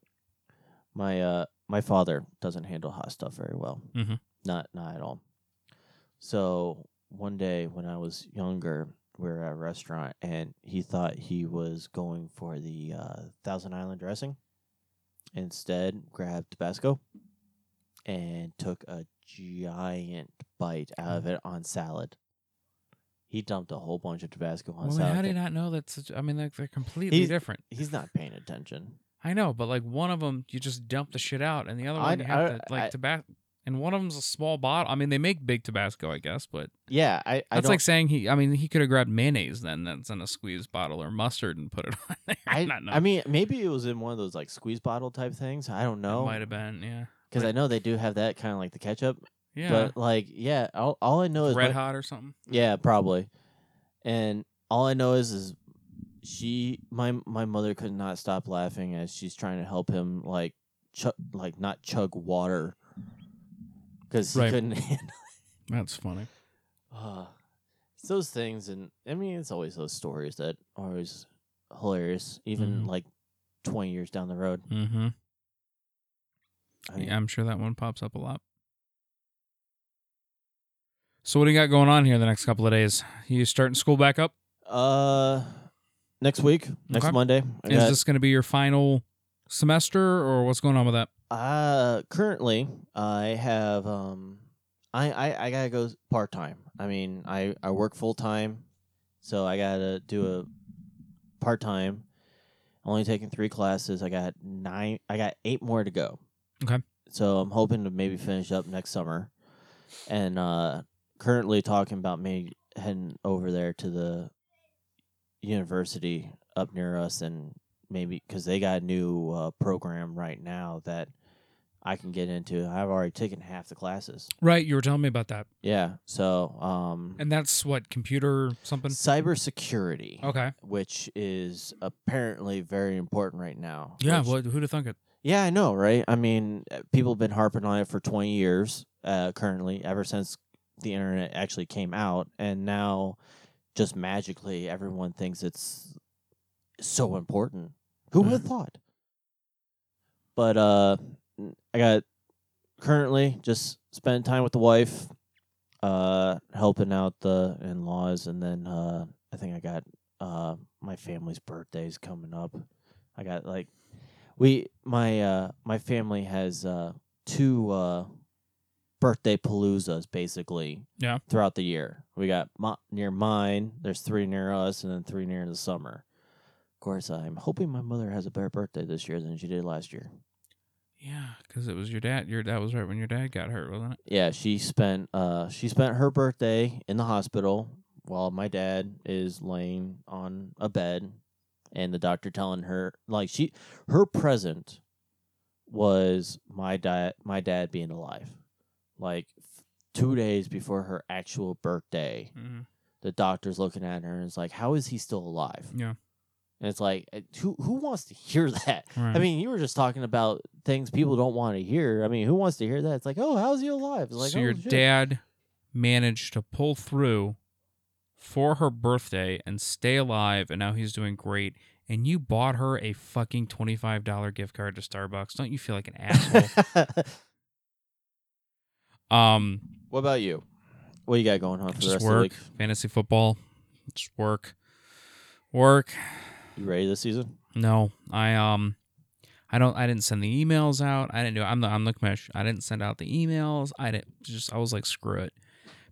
my uh my father doesn't handle hot stuff very well. Mhm. Not not at all. So one day when I was younger, we were at a restaurant, and he thought he was going for the uh, Thousand Island dressing. Instead, grabbed Tabasco and took a giant bite out of it on salad. He dumped a whole bunch of Tabasco on well, salad. how do you not know that? Such, I mean, they're, they're completely He's- different. He's not paying attention. I know, but like one of them, you just dump the shit out, and the other I- one you have I- to like I- Tabasco. And one of them's a small bottle. I mean, they make big Tabasco, I guess, but Yeah, I. I That's like saying he. I mean, he could have grabbed mayonnaise then that's in a squeeze bottle or mustard and put it <laughs> on there. I, not know. I mean, maybe it was in one of those like squeeze bottle type things. I don't it know might have been. Yeah. because I know they do have that kind of like the ketchup. Yeah. But like, yeah, all, all I know is red hot or something. Yeah, probably. And all I know is is she my my mother could not stop laughing as she's trying to help him like chug like not chug water because Right. he couldn't <laughs> handle. That's funny. Uh, it's those things, and I mean, it's always those stories that are always hilarious, even Mhm. like twenty years down the road. Mm-hmm. I mean, Yeah, I'm sure that one pops up a lot. So what do you got going on here the next couple of days? You starting school back up? Uh, next week, next Okay. Monday. I Is got- this going to be your final semester, or what's going on with that? Uh, currently, I have um, I I, I gotta go part time. I mean, I I work full time, so I gotta do a part time. Only taking three classes. I got nine. I got eight more to go. Okay. So I'm hoping to maybe finish up next summer, and uh, currently talking about me heading over there to the university up near us and maybe because they got a new uh, program right now that I can get into. I've already taken half the classes. Right, you were telling me about that, Yeah. So, um, and that's what computer something. cybersecurity, Okay. which is apparently very important right now. Yeah. which- What? Who'd have thunk it? Yeah, I know, right? I mean, uh, people have been harping on it for 20 years, uh, currently, ever since the internet actually came out. And now, just magically, everyone thinks it's so important. Who would have Mhm. thought? But uh, I got currently just spending time with the wife, uh, helping out the in laws. And then uh, I think I got uh, my family's birthdays coming up. I got like we my uh my family has uh two uh birthday paloozas basically Yeah. throughout the year we got mo- near mine there's three near us and then three near the summer of course i'm hoping my mother has a better birthday this year than she did last year Yeah, because it was your dad. Your that was right when your dad got hurt, wasn't it? yeah she spent uh she spent her birthday in the hospital while my dad is laying on a bed and the doctor telling her like she her present was my dad my dad being alive like f- two days before her actual birthday Mm-hmm. the doctor's looking at her and it's like how is he still alive Yeah. And it's like uh, who who wants to <laughs> hear that Right. I mean, you were just talking about things people don't want to hear. I mean, who wants to hear that? It's like, oh, how's he alive? It's like, so oh, your shit. dad managed to pull through for her birthday and stay alive, and now he's doing great. And you bought her a fucking twenty-five dollar gift card to Starbucks. Don't you feel like an asshole? <laughs> um, what about you? What you got going on for the just rest work, of the week? fantasy football, just work, work. You ready this season? No, I um, I don't. I didn't send the emails out. I didn't do. I'm the I'm the commish. I didn't send out the emails. I didn't just. I was like, screw it,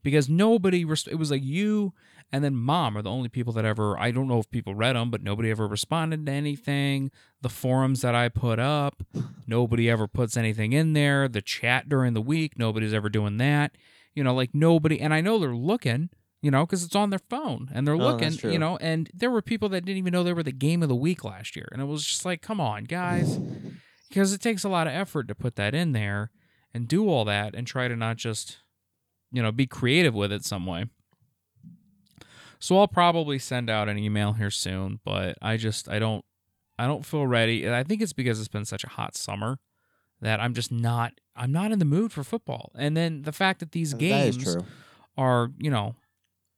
because nobody. Res- it was like you and then mom are the only people that ever. I don't know if people read them, but nobody ever responded to anything. The forums that I put up, nobody ever puts anything in there. The chat during the week, nobody's ever doing that. You know, like nobody. And I know they're looking. You know, because it's on their phone and they're Oh, looking. true. You know, and there were people that didn't even know they were the game of the week last year, and it was just like, come on, guys, because it takes a lot of effort to put that in there and do all that and try to not just, you know, be creative with it some way. So I'll probably send out an email here soon, but I just I don't I don't feel ready. And I think it's because it's been such a hot summer that I'm just not I'm not in the mood for football. And then the fact that these games are, you know,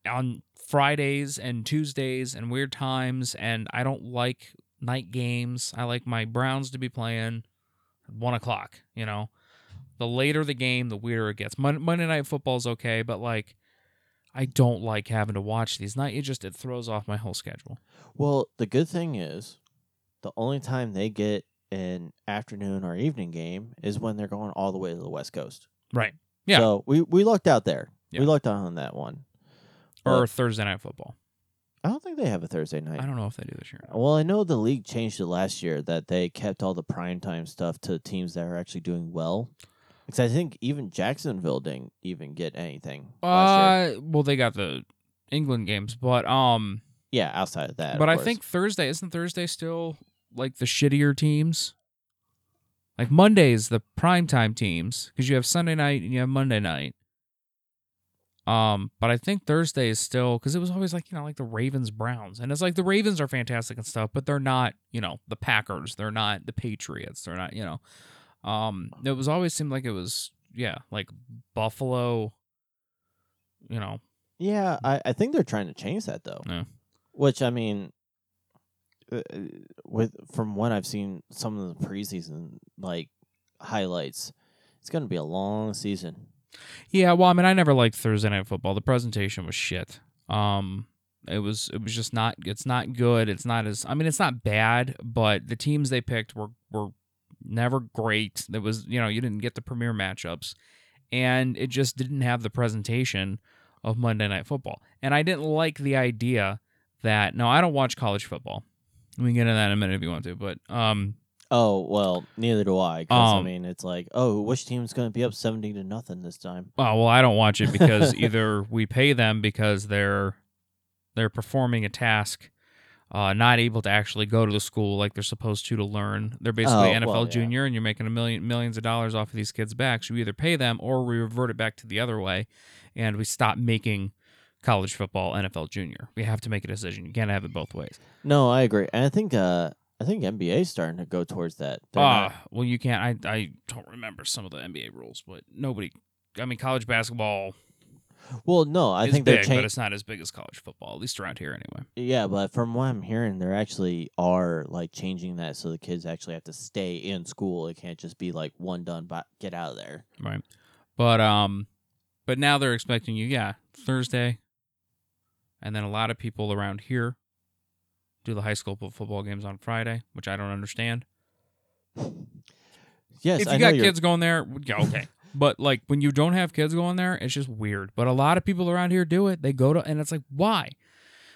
on Fridays and Tuesdays and weird times, and I don't like night games. I like my Browns to be playing at one o'clock. You know, the later the game, the weirder it gets. Mon- Monday Night Football's okay, but like, I don't like having to watch these night. It just it throws off my whole schedule. Well, the good thing is, the only time they get an afternoon or evening game is when they're going all the way to the West Coast. Right. Yeah. So we we lucked out there. Yeah. We lucked out on that one. Or Thursday Night Football. I don't think they have a Thursday night. I don't know if they do this year. Well, I know the league changed it last year that they kept all the primetime stuff to teams that are actually doing well. Because I think even Jacksonville didn't even get anything last year. Uh, well, they got the England games, but um, Yeah, outside of that. of but I course. think Thursday isn't Thursday still like the shittier teams. Like Monday's the primetime teams because you have Sunday night and you have Monday night. Um, but I think Thursday is still because it was always like you know like the Ravens Browns and it's like the Ravens are fantastic and stuff, but they're not you know the Packers, they're not the Patriots, they're not you know. Um, it was always seemed like it was yeah, like Buffalo. You know, Yeah, I, I think they're trying to change that though. Yeah. Which I mean, uh, with from what I've seen, some of the preseason like highlights, it's going to be a long season. Yeah, well, I mean, I never liked Thursday night football. The presentation was shit. Um, it was it was just not. It's not good. It's not as. I mean, it's not bad, but the teams they picked were were never great. There was you know you didn't get the premier matchups, and it just didn't have the presentation of Monday night football. And I didn't like the idea that no, I don't watch college football. We can get into that in a minute if you want to, but um, Oh well, neither do I. 'cause, I Um, mean, it's like, oh, which team's going to be up seventy to nothing this time? Oh well, I don't watch it because <laughs> either we pay them because they're they're performing a task, uh, not able to actually go to the school like they're supposed to to learn. They're basically Oh, NFL well, yeah. junior, and you're making a million millions of dollars off of these kids' backs. You either pay them or we revert it back to the other way, and we stop making college football NFL junior. We have to make a decision. You can't have it both ways. No, I agree, and I think uh, I think NBA's starting to go towards that. They're Ah, not- well, you can't. I I don't remember some of the NBA rules, but nobody. I mean, college basketball well, no, I is think they're big, but changing. it's not as big as college football, at least around here anyway. Yeah, but from what I'm hearing, they're actually are like changing that so the kids actually have to stay in school. It can't just be like one done, but get out of there. Right. But um but now they're expecting you, yeah, Thursday. And then a lot of people around here do the high school football games on Friday, which I don't understand. Yes, if I you know got kids going there, okay. <laughs> but like when you don't have kids going there, it's just weird. But a lot of people around here do it. They go to and it's like, why?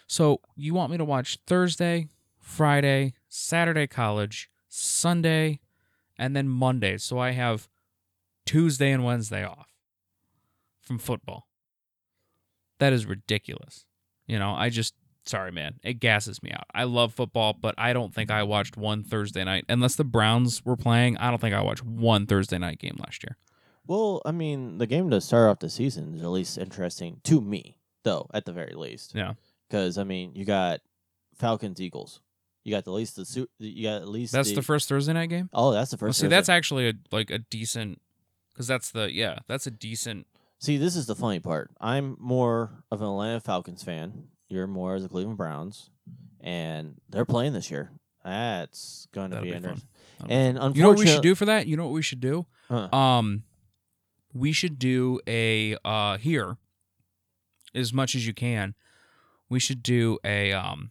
So you want me to watch Thursday, Friday, Saturday college, Sunday, and then Monday. So I have Tuesday and Wednesday off from football. That is ridiculous. You know, I just sorry, man. It gasses me out. I love football, but I don't think I watched one Thursday night unless the Browns were playing. I don't think I watched one Thursday night game last year. Well, I mean, the game to start off the season is at least interesting to me, though, at the very least. Yeah. Because I mean, you got Falcons Eagles. You got the least the su- you got at least That's the first Thursday night game. Oh, that's the Well, first. see, that's actually a like a decent because that's the yeah that's a decent. See, this is the funny part. I'm more of an Atlanta Falcons fan. You're more as the Cleveland Browns, and they're playing this year. That's going to That'll be, be interesting. And You know what we should do for that? You know what we should do? Huh. Um, we should do a uh here as much as you can. We should do a um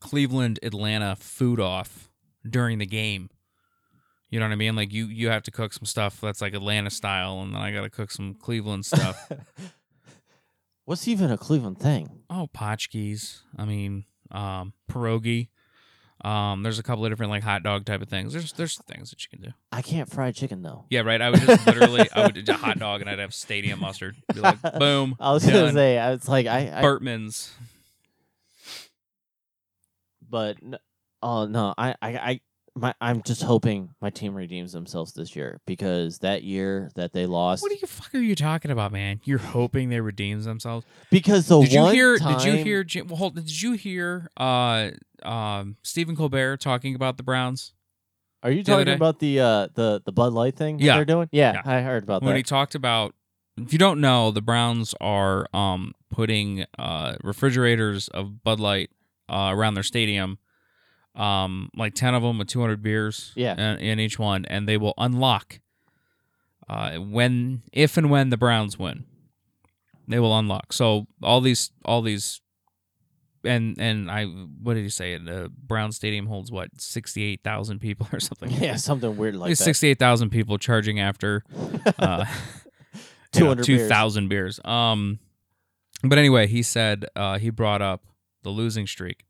Cleveland Atlanta food off during the game. You know what I mean? Like you you have to cook some stuff that's like Atlanta style, and then I got to cook some Cleveland stuff. <laughs> What's even a Cleveland thing? oh, potchkis. I mean, um, pierogi. Um, there's a couple of different like hot dog type of things. There's there's things that you can do. I can't fry chicken though. Yeah, right. I would just <laughs> literally, I would do a hot dog and I'd have stadium mustard. Be like, <laughs> boom. I was gonna done. say, I was like, I, I Bertman's. but n- oh no, I, I, I, my, I'm just hoping my team redeems themselves this year because that year that they lost, What the fuck are you talking about, man? You're hoping they redeems themselves. because the did you one hear? time, Did you hear? Jim, well, hold, did you hear? Uh, um, Stephen Colbert talking about the Browns Are you talking day? about the uh the the Bud Light thing that Yeah. they're doing? Yeah, Yeah. I heard about when that. When he talked about. If you don't know, the Browns are um putting uh refrigerators of Bud Light uh around their stadium. Um, like ten of them with 200 beers. Yeah. in, in each one, and they will unlock. Uh, when if and when the Browns win, they will unlock. So all these, all these, and and I, what did he say? The Brown Stadium holds what sixty eight thousand people or something. <laughs> yeah, something weird like that. sixty eight thousand people charging after <laughs> uh, <laughs> Two hundred two thousand beers. Um, but anyway, he said uh, he brought up the losing streak,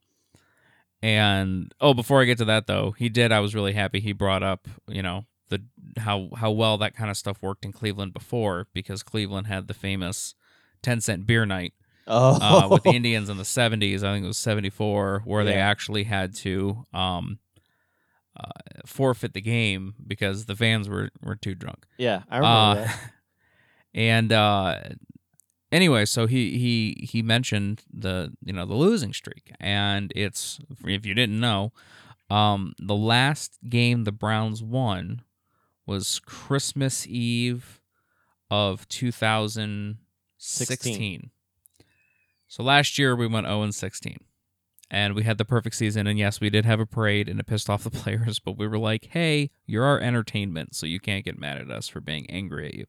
and oh, before I get to that though, he did. I was really happy he brought up you know the how how well that kind of stuff worked in Cleveland before because Cleveland had the famous ten cent beer night Oh, uh, with the <laughs> Indians in the 70s. I think it was 74, where they actually had to um, uh, forfeit the game because the fans were, were too drunk. yeah, I remember Uh, that. <laughs> and uh, anyway, so he, he he mentioned the you know the losing streak, and it's if you didn't know, um, the last game the Browns won was Christmas Eve of 2016. So last year we went 0 and 16. And we had the perfect season. And yes, we did have a parade and it pissed off the <laughs> players, but we were like, hey, you're our entertainment, so you can't get mad at us for being angry at you.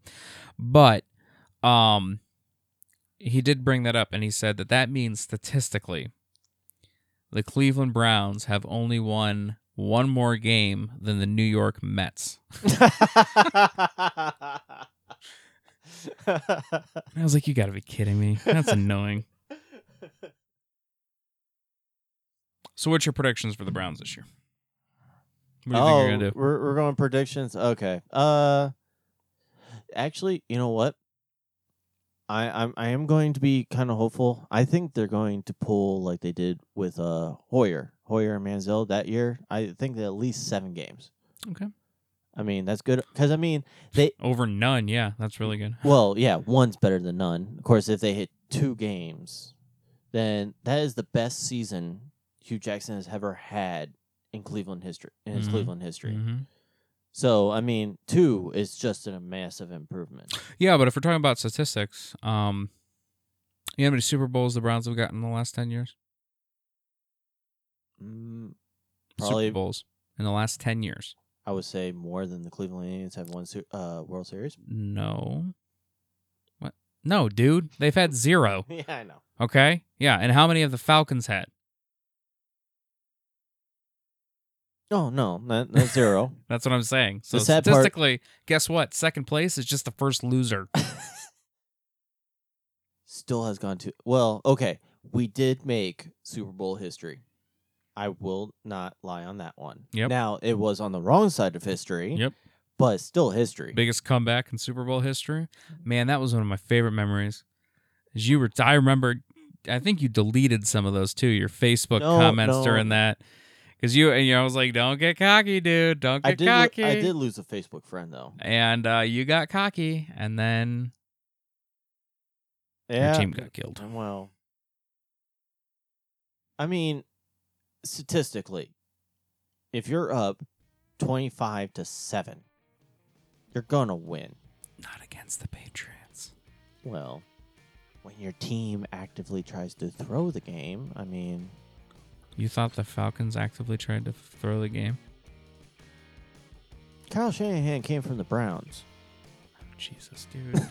But um he did bring that up and he said that that means statistically the Cleveland Browns have only won one more game than the New York Mets. I was like, you got to be kidding me. That's annoying. So, what's your predictions for the Browns this year? What do you oh, think you're gonna do? we're we're going predictions. Okay. Uh, actually, you know what? I I'm I am going to be kind of hopeful. I think they're going to pull like they did with uh Hoyer, Hoyer and Manziel that year. I think that at least seven games. Okay. I mean that's good because I mean they Over none, yeah, that's really good. well yeah one's better than none. Of course, if they hit two games, then that is the best season Hue Jackson has ever had in Cleveland history in his Mhm. Cleveland history. Mhm. So I mean, two is just a massive improvement. Yeah, but if we're talking about statistics, um, you know how many Super Bowls the Browns have gotten in the last ten years? Mm, Probably- Super Bowls in the last ten years. I would say more than the Cleveland Indians have won uh, World Series. No. What? No, dude. They've had zero. <laughs> yeah, I know. Okay. Yeah, and how many have the Falcons had? Oh no, not, not zero. <laughs> That's what I'm saying. So The sad part- statistically, guess what? Second place is just the first loser. <laughs> Still has gone to well. Okay, we did make Super Bowl history. I will not lie on that one. Yep. Now it was on the wrong side of history. Yep. But still history. Biggest comeback in Super Bowl history. Man, that was one of my favorite memories. As you were, I remember. I think you deleted some of those too. Your Facebook No, comments no. during that, because you, and you know, I was like, "Don't get cocky, dude. Don't get I did. cocky." I did lose a Facebook friend though. And uh, you got cocky, and then Yeah. your team got killed. Well, I mean, statistically, if you're up twenty-five to seven, you're gonna win. Not against the Patriots. Well, when your team actively tries to throw the game, I mean, You thought the Falcons actively tried to throw the game? Kyle Shanahan came from the Browns. Jesus, dude.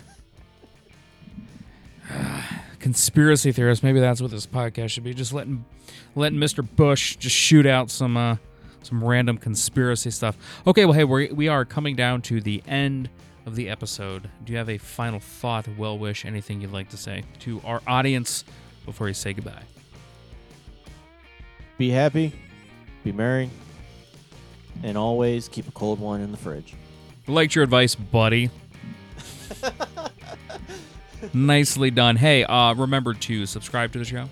<sighs> Conspiracy theorists. Maybe that's what this podcast should be. Just letting letting Mr. Bush just shoot out some uh some random conspiracy stuff. Okay, well hey, we we are coming down to the end of the episode. Do you have a final thought, well wish, anything you'd like to say to our audience before you say goodbye? Be happy, be merry, and always keep a cold one in the fridge. Liked your advice, buddy. <laughs> Nicely done. Hey, uh, remember to subscribe to the show,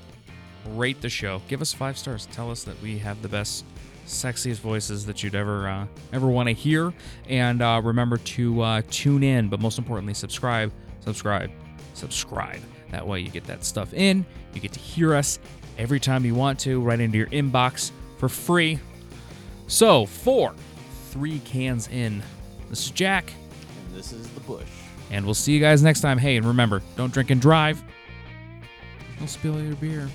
rate the show, give us five stars, tell us that we have the best, sexiest voices that you'd ever uh, ever want to hear, and uh, remember to uh, tune in. But most importantly, subscribe, subscribe, subscribe. That way, you get that stuff in. You get to hear us every time you want to, right into your inbox for free. So, for three cans in, this is Jack. And this is the bush. And we'll see you guys next time. Hey, and remember, don't drink and drive. Don't spill your beer.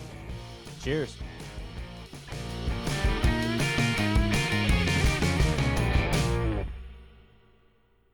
Cheers.